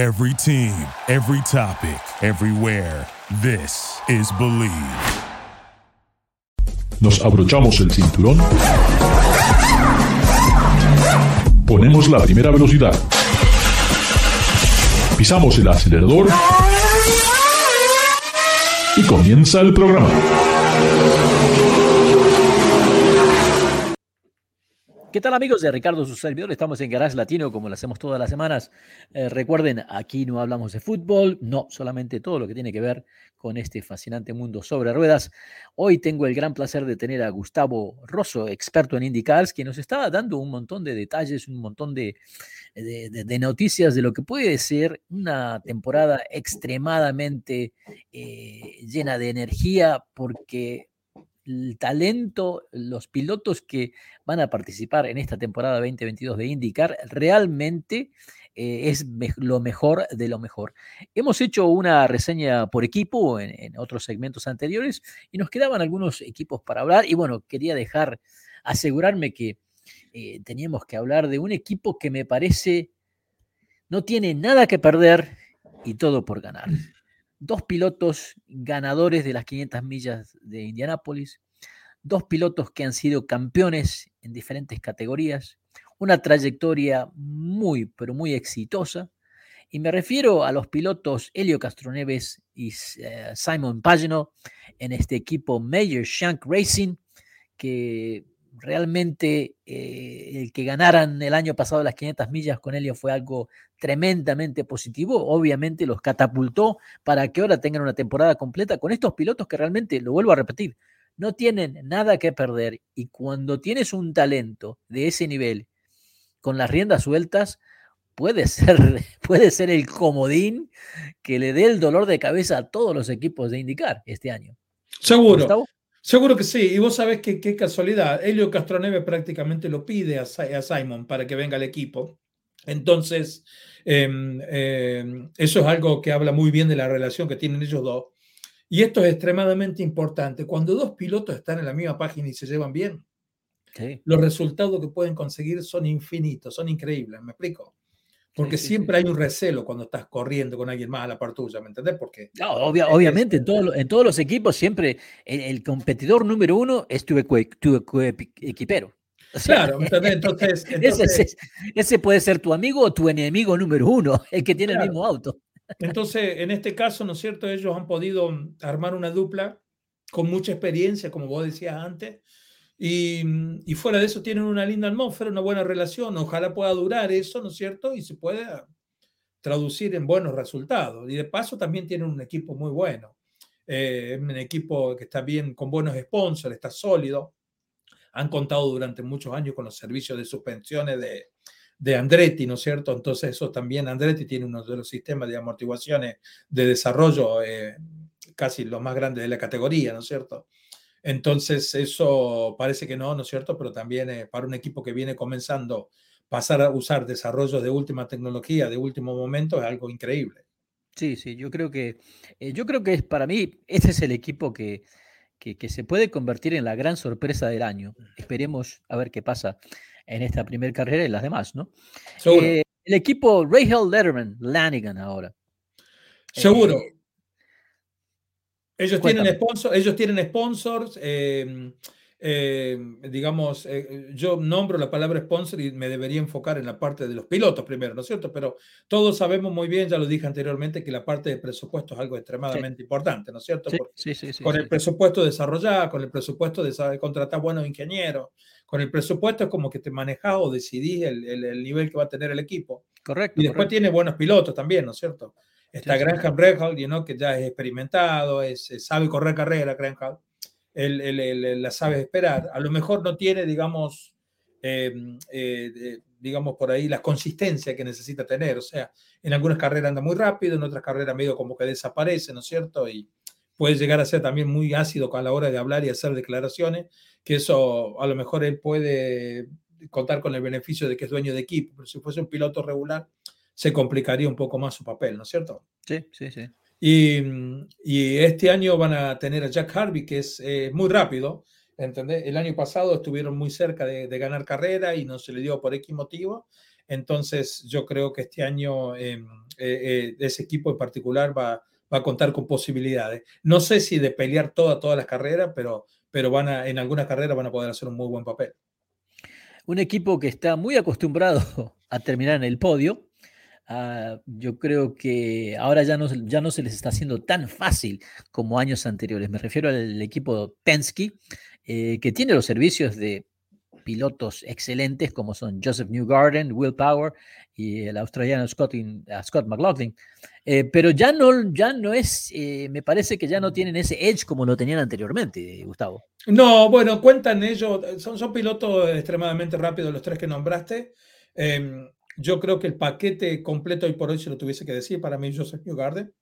Every team, every topic, everywhere. This is Believe. Nos abrochamos el cinturón. Ponemos la primera velocidad. Pisamos el acelerador. Y comienza el programa. ¿Qué tal amigos de Ricardo, su servidor? Estamos en Garage Latino como lo hacemos todas las semanas. Eh, recuerden, aquí no hablamos de fútbol, no, solamente todo lo que tiene que ver con este fascinante mundo sobre ruedas. Hoy tengo el gran placer de tener a Gustavo Rosso, experto en IndyCars, que nos está dando un montón de detalles, un montón de, noticias de lo que puede ser una temporada extremadamente eh, llena de energía, porque el talento, los pilotos que van a participar en esta temporada 2022 de IndyCar realmente eh, es lo mejor de lo mejor. Hemos hecho una reseña por equipo en, en, otros segmentos anteriores y nos quedaban algunos equipos para hablar y bueno, quería dejar, asegurarme que eh, teníamos que hablar de un equipo que me parece no tiene nada que perder y todo por ganar dos pilotos ganadores de las 500 millas de Indianápolis, dos pilotos que han sido campeones en diferentes categorías, una trayectoria muy, pero muy exitosa. Y me refiero a los pilotos Helio Castroneves y uh, Simon Pagino en este equipo Major Shank Racing, que realmente eh, el que ganaran el año pasado las 500 millas con Helio fue algo tremendamente positivo. Obviamente los catapultó para que ahora tengan una temporada completa con estos pilotos que realmente, lo vuelvo a repetir, no tienen nada que perder. Y cuando tienes un talento de ese nivel con las riendas sueltas, puede ser, puede ser el comodín que le dé el dolor de cabeza a todos los equipos de indicar este año. Seguro. ¿Gustavo? Seguro que sí, y vos sabés que qué casualidad, Helio Castroneve prácticamente lo pide a, a, Simon para que venga al equipo. Entonces, eh, eh, eso es algo que habla muy bien de la relación que tienen ellos dos. Y esto es extremadamente importante. Cuando dos pilotos están en la misma página y se llevan bien, sí. los resultados que pueden conseguir son infinitos, son increíbles, ¿me explico? Porque sí, sí, siempre sí. hay un recelo cuando estás corriendo con alguien más a la par tuya, ¿me entendés? Porque no, obvia, obviamente, en, todo, en, todos los equipos siempre el, el competidor número uno es tu, tu, tu equipero. O sea, claro, ¿entendés? Entonces, entonces ese, ese, puede ser tu amigo o tu enemigo número uno, el que tiene claro. el mismo auto. Entonces, en este caso, ¿no es cierto? Ellos han podido armar una dupla con mucha experiencia, como vos decías antes, y, y, fuera de eso tienen una linda atmósfera, una buena relación. Ojalá pueda durar eso, ¿no es cierto? Y se pueda traducir en buenos resultados. Y de paso también tienen un equipo muy bueno. Eh, un equipo que está bien, con buenos sponsors, está sólido. Han contado durante muchos años con los servicios de suspensiones de, de Andretti, ¿no es cierto? Entonces eso también, Andretti tiene uno de los sistemas de amortiguaciones de desarrollo eh, casi los más grandes de la categoría, ¿no es cierto? Entonces, eso parece que no, ¿no es cierto? Pero también eh, para un equipo que viene comenzando, pasar a usar desarrollos de última tecnología, de último momento, es algo increíble. Sí, sí, yo creo que, eh, yo creo que es, para mí, este es el equipo que, que, que, se puede convertir en la gran sorpresa del año. Esperemos a ver qué pasa en esta primera carrera y las demás, ¿no? Eh, el equipo Rahel Letterman, Lanigan ahora. Seguro. Eh, ellos, tienen sponsor, ellos tienen sponsors. Eh, eh, digamos, eh, yo nombro la palabra sponsor y me debería enfocar en la parte de los pilotos primero, ¿no es cierto? Pero todos sabemos muy bien, ya lo dije anteriormente, que la parte de presupuesto es algo extremadamente sí. importante, ¿no es cierto? Sí, sí, con el presupuesto desarrollado, con el presupuesto de contratar buenos ingenieros, con el presupuesto es como que te manejas o decidís el, el, el, nivel que va a tener el equipo. Correcto. Y después correcto. tiene buenos pilotos también, ¿no es cierto? Está Graham Rehal, you know, que ya es experimentado, es, sabe correr carrera, Graham él, él, él, la sabe esperar. A lo mejor no tiene, digamos, eh, eh, digamos por ahí la consistencia que necesita tener. O sea, en algunas carreras anda muy rápido, en otras carreras medio como que desaparece, ¿no es cierto? Y puede llegar a ser también muy ácido a la hora de hablar y hacer declaraciones, que eso a lo mejor él puede contar con el beneficio de que es dueño de equipo, pero si fuese un piloto regular, se complicaría un poco más su papel, ¿no es cierto? Sí, sí, sí. Y, y, este año van a tener a Jack Harvey, que es eh, muy rápido. ¿entendés? El año pasado estuvieron muy cerca de, de, ganar carrera y no se le dio por X motivo. Entonces, yo creo que este año em, eh, eh, ese equipo en particular va, va a contar con posibilidades. No sé si de pelear toda, todas las carreras, pero, pero van a, en algunas carreras van a poder hacer un muy buen papel. Un equipo que está muy acostumbrado a terminar en el podio. Ah, yo creo que ahora ya no, ya no se les está haciendo tan fácil como años anteriores. Me refiero al equipo Penske, eh, que tiene los servicios de pilotos excelentes como son Joseph Newgarden, Will Power y el australiano Scott, ah, Scott McLaughlin. Eh, pero ya no, ya no es, eh, me parece que ya no tienen ese edge como lo tenían anteriormente, Gustavo. No, bueno, cuentan ellos, son, son pilotos extremadamente rápidos los tres que nombraste. Em, yo creo que el paquete completo hoy por hoy, si lo tuviese que decir, para mí Joseph Newgarden.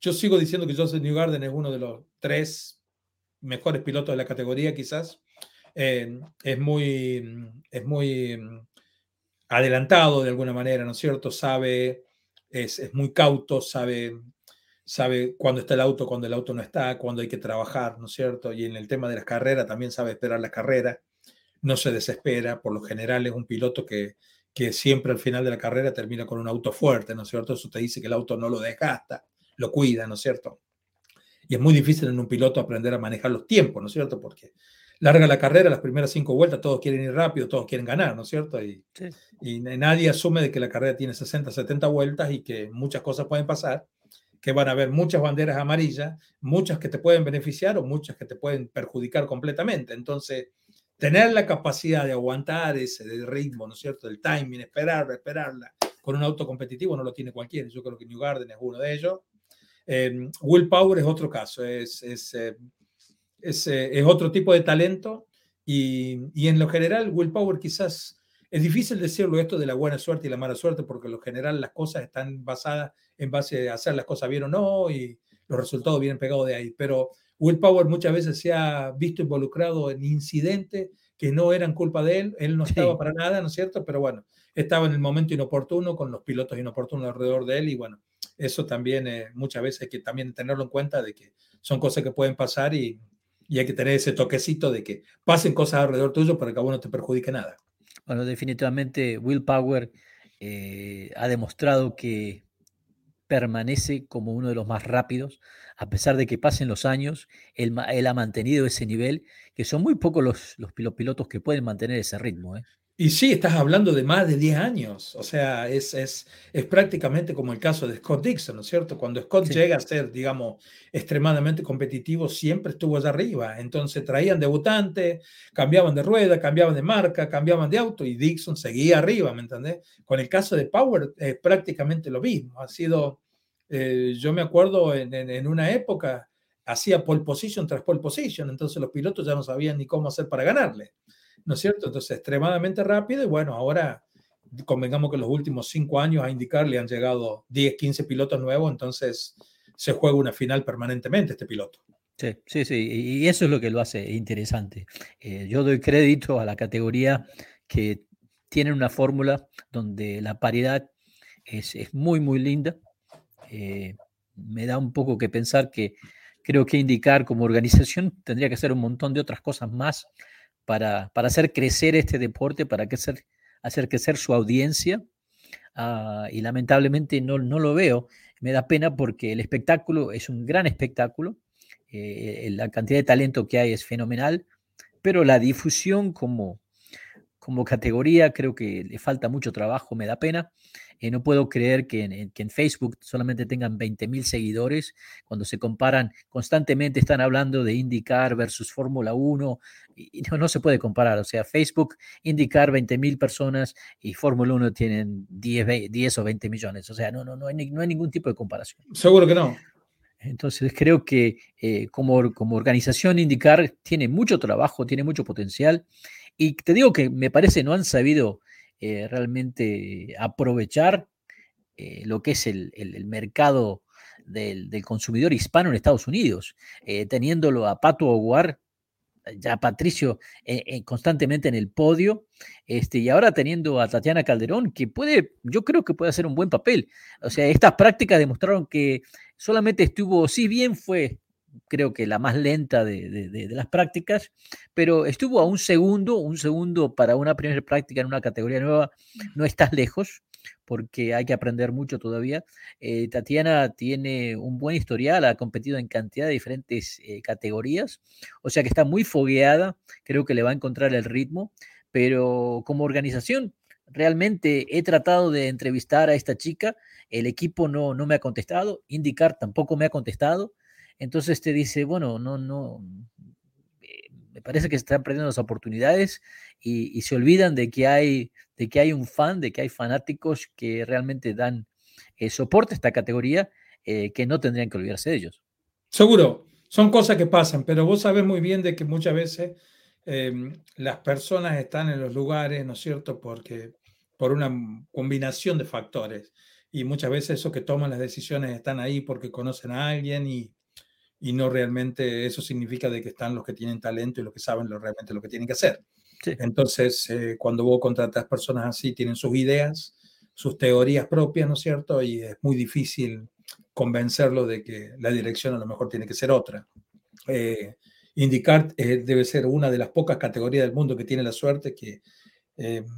Yo sigo diciendo que Joseph Newgarden es uno de los tres mejores pilotos de la categoría, quizás. Em, es muy, es muy adelantado de alguna manera, ¿no es cierto? Sabe, es, es muy cauto, sabe, sabe cuándo está el auto, cuándo el auto no está, cuándo hay que trabajar, ¿no es cierto? Y en el tema de las carreras también sabe esperar la carrera, no se desespera, por lo general es un piloto que, que siempre al final de la carrera termina con un auto fuerte, ¿no es cierto? Eso te dice que el auto no lo desgasta, lo cuida, ¿no es cierto? Y es muy difícil en un piloto aprender a manejar los tiempos, ¿no es cierto? Porque larga la carrera, las primeras cinco vueltas, todos quieren ir rápido, todos quieren ganar, ¿no es cierto? Y, y nadie asume de que la carrera tiene 60, 70 vueltas y que muchas cosas pueden pasar, que van a haber muchas banderas amarillas, muchas que te pueden beneficiar o muchas que te pueden perjudicar completamente. Entonces, tener la capacidad de aguantar ese ritmo, ¿no es cierto? El timing, esperarla, esperarla, con un auto competitivo no lo tiene cualquiera. Yo creo que New Garden es uno de ellos. Eh, Will Power es otro caso, es, es eh, es, es otro tipo de talento y, y, en lo general Willpower quizás es difícil decirlo esto de la buena suerte y la mala suerte porque en lo general las cosas están basadas en base a hacer las cosas bien o no y los resultados vienen pegados de ahí, pero Willpower muchas veces se ha visto involucrado en incidentes que no eran culpa de él, él no estaba para nada, ¿no es cierto? Pero bueno, estaba en el momento inoportuno con los pilotos inoportunos alrededor de él y bueno, eso también eh, muchas veces hay que también tenerlo en cuenta de que son cosas que pueden pasar y, y hay que tener ese toquecito de que pasen cosas alrededor tuyo para que a uno no te perjudique nada. Bueno, definitivamente Will Power eh, ha demostrado que permanece como uno de los más rápidos, a pesar de que pasen los años, él, él ha mantenido ese nivel, que son muy pocos los, los pilotos que pueden mantener ese ritmo. ¿eh? Y sí, estás hablando de más de 10 años, o sea, es, es, es prácticamente como el caso de Scott Dixon, ¿no es cierto? Cuando Scott llega a ser, digamos, extremadamente competitivo, siempre estuvo allá arriba. Entonces traían debutantes, cambiaban de rueda, cambiaban de marca, cambiaban de auto y Dixon seguía arriba, ¿me entendés? Con el caso de Power es prácticamente lo mismo. Ha sido, eh, yo me acuerdo en, en, en una época, hacía pole position tras pole position, entonces los pilotos ya no sabían ni cómo hacer para ganarle. ¿no es cierto? Entonces, extremadamente rápido y bueno, ahora convengamos que los últimos cinco años a indicar le han llegado 10, 15 pilotos nuevos, entonces se juega una final permanentemente este piloto. Sí, sí, sí, y eso es lo que lo hace interesante. Eh, yo doy crédito a la categoría que tienen una fórmula donde la paridad es, es muy, muy linda. Eh, me da un poco que pensar que creo que indicar como organización tendría que hacer un montón de otras cosas más para, hacer crecer este deporte, para que hacer, hacer crecer su audiencia. Ah, y lamentablemente no, no lo veo. Me da pena porque el espectáculo es un gran espectáculo. Eh, la cantidad de talento que hay es fenomenal, pero la difusión como, como categoría creo que le falta mucho trabajo, me da pena. Eh, no puedo creer que en, Facebook solamente tengan 20 mil seguidores cuando se comparan constantemente, están hablando de IndyCar versus Fórmula 1 y no, no, se puede comparar. O sea, Facebook, IndyCar 20 mil personas y Fórmula 1 tienen 10, 10, o 20 millones. O sea, no, no, no, hay, no hay ningún tipo de comparación. Seguro que no. Entonces creo que eh, como, como organización IndyCar tiene mucho trabajo, tiene mucho potencial y te digo que me parece no han sabido eh, realmente aprovechar eh, lo que es el, el, mercado del, del, consumidor hispano en Estados Unidos, eh, teniéndolo a Pato Aguar, ya Patricio constantemente en el podio, este, y ahora teniendo a Tatiana Calderón, que puede, yo creo que puede hacer un buen papel. O sea, estas prácticas demostraron que solamente estuvo, si bien fue creo que la más lenta de, las prácticas, pero estuvo a un segundo, un segundo para una primera práctica en una categoría nueva, no estás lejos, porque hay que aprender mucho todavía. Eh, Tatiana tiene un buen historial, ha competido en cantidad de diferentes eh, categorías, o sea que está muy fogueada, creo que le va a encontrar el ritmo, pero como organización, realmente he tratado de entrevistar a esta chica, el equipo no, no me ha contestado, Indicar tampoco me ha contestado, entonces te dice, bueno, no, no, eh, me parece que están perdiendo las oportunidades y, se olvidan de que, hay, de que hay un fan, de que hay fanáticos que realmente dan eh, soporte a esta categoría, eh, que no tendrían que olvidarse de ellos. Seguro, son cosas que pasan, pero vos sabés muy bien de que muchas veces em, las personas están en los lugares, ¿no es cierto? Porque por una combinación de factores. Y muchas veces esos que toman las decisiones están ahí porque conocen a alguien y, y no realmente eso significa de que están los que tienen talento y los que saben lo, realmente lo que tienen que hacer. Entonces, eh, cuando vos contratas personas así, tienen sus ideas, sus teorías propias, ¿no es cierto? Y es muy difícil convencerlo de que la dirección a lo mejor tiene que ser otra. Eh, indicar eh, debe ser una de las pocas categorías del mundo que tiene la suerte que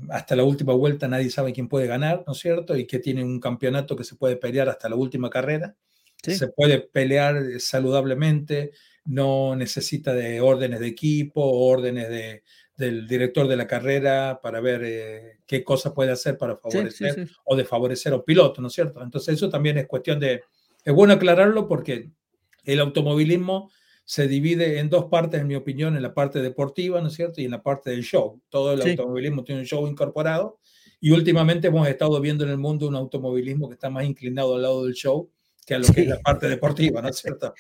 hasta la última vuelta nadie sabe quién puede ganar, ¿no es cierto? Y que tiene un campeonato que se puede pelear hasta la última carrera se puede pelear eh, saludablemente, no necesita de órdenes de equipo, órdenes de, del director de la carrera para ver eh, qué cosa puede hacer para favorecer o de favorecer a un piloto, ¿no es cierto? Entonces eso también es cuestión de, es bueno aclararlo porque el automovilismo se divide en dos partes, en mi opinión, en la parte deportiva, ¿no es cierto? Y en la parte del show. Todo el automovilismo tiene un show incorporado y últimamente hemos estado viendo en el mundo un automovilismo que está más inclinado al lado del show que a lo que es la parte deportiva, ¿no es cierto?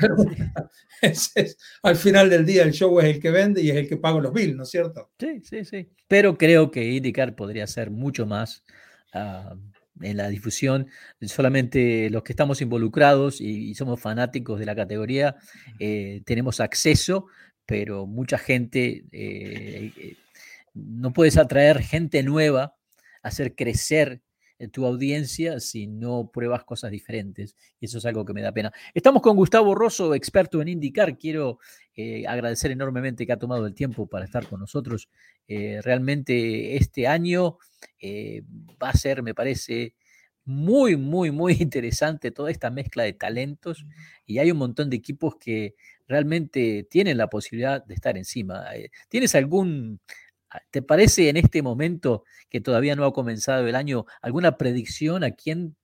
Pero es, al final del día el show es el que vende y es el que paga los bills, ¿no es cierto? Sí, sí, sí. Pero creo que indicar podría ser mucho más ah, en la difusión. Solamente los que estamos involucrados y, somos fanáticos de la categoría eh, tenemos acceso, pero mucha gente, eh, eh, no puedes atraer gente nueva, hacer crecer tu audiencia si no pruebas cosas diferentes. Y eso es algo que me da pena. Estamos con Gustavo Rosso, experto en indicar. Quiero eh, agradecer enormemente que ha tomado el tiempo para estar con nosotros. Eh, realmente este año eh, va a ser, me parece, muy, muy, muy interesante toda esta mezcla de talentos y hay un montón de equipos que realmente tienen la posibilidad de estar encima. ¿Tienes algún ¿Te parece en este momento que todavía no ha comenzado el año alguna predicción a quién,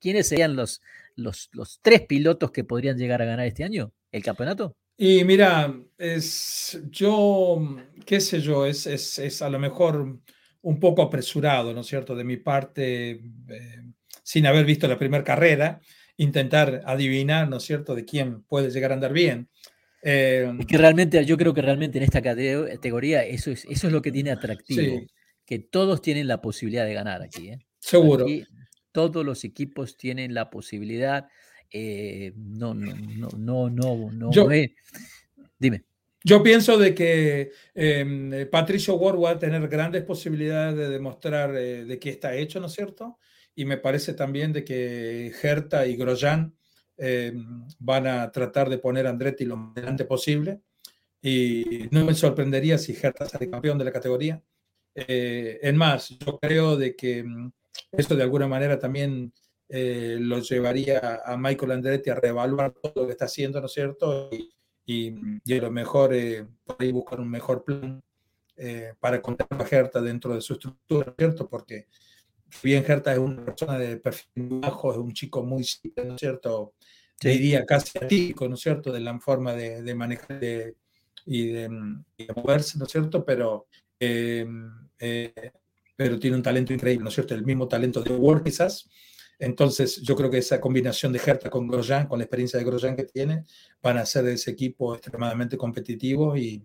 quiénes serían los, los, tres pilotos que podrían llegar a ganar este año el campeonato? Y mira, es yo, qué sé yo, es, es, es a lo mejor un poco apresurado, ¿no es cierto? De mi parte, eh, sin haber visto la primera carrera, intentar adivinar, ¿no es cierto?, de quién puede llegar a andar bien. Eh, es que realmente, yo creo que realmente en esta categoría eso es, eso es lo que tiene atractivo, que todos tienen la posibilidad de ganar aquí. ¿eh? Seguro. todos los equipos tienen la posibilidad. Eh, no, no, no, no, no, no. Yo, Dime. Yo pienso de que em, Patricio Ward va a tener grandes posibilidades de demostrar de qué está hecho, ¿no es cierto? Y me parece también de que Herta y Grosjean eh, van a tratar de poner a Andretti lo más delante posible. Y no me sorprendería si Hertha sale campeón de la categoría. Eh, en más, yo creo de que mm, esto de alguna manera también eh, lo llevaría a Michael Andretti a reevaluar todo lo que está haciendo, ¿no es cierto? Y, y, a lo mejor eh, por buscar un mejor plan para contar a Hertha dentro de su estructura, ¿cierto? Porque bien Hertha es una persona de perfil bajo, es un chico muy simple, ¿no es cierto? Diría casi atípico, ¿no es cierto? De la forma de, manejar y, de, moverse, ¿no es cierto? Pero, em, eh, pero tiene un talento increíble, ¿no es cierto? El mismo talento de Ward quizás. Entonces, yo creo que esa combinación de Hertha con Grosjean, con la experiencia de Grosjean que tiene, van a hacer de ese equipo extremadamente competitivo y,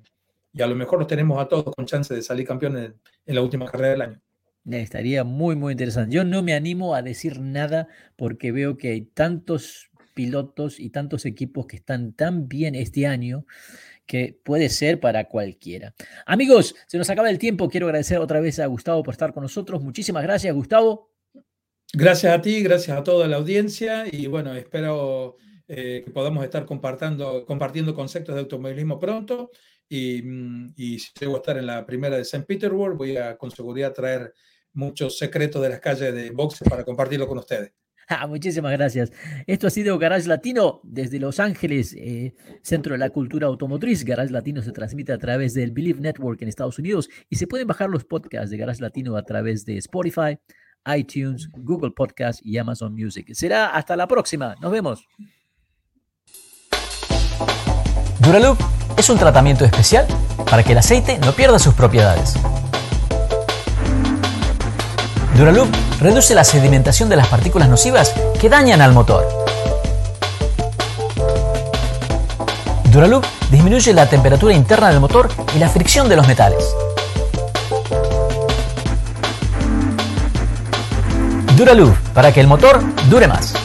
y, a lo mejor los tenemos a todos con chance de salir campeón en la última carrera del año. Estaría muy, muy interesante. Yo no me animo a decir nada porque veo que hay tantos pilotos y tantos equipos que están tan bien este año que puede ser para cualquiera. Amigos, se nos acaba el tiempo. Quiero agradecer otra vez a Gustavo por estar con nosotros. Muchísimas gracias, Gustavo. Gracias a ti, gracias a toda la audiencia y bueno, espero eh, que podamos estar compartiendo, compartiendo conceptos de automovilismo pronto. Y, mm, y si llego a estar en la primera de St. Petersburg, voy a con seguridad traer muchos secretos de las calles de boxe para compartirlo con ustedes. Ah, muchísimas gracias. Esto ha sido Garage Latino desde Los Ángeles, eh, centro de la cultura automotriz. Garage Latino se transmite a través del Believe Network en Estados Unidos y se pueden bajar los podcasts de Garage Latino a través de Spotify, iTunes, Google Podcast y Amazon Music. Será hasta la próxima. Nos vemos. Duraloop es un tratamiento especial para que el aceite no pierda sus propiedades. Duraloop reduce la sedimentación de las partículas nocivas que dañan al motor. Duraloop disminuye la temperatura interna del motor y la fricción de los metales. Duraloop para que el motor dure más.